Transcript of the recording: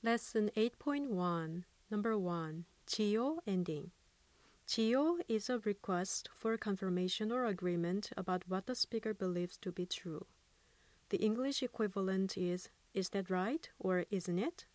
Lesson 8.1 Number 1 GEO ending. GEO is a request for confirmation or agreement about what the speaker believes to be true. The English equivalent is is that right or isn't it?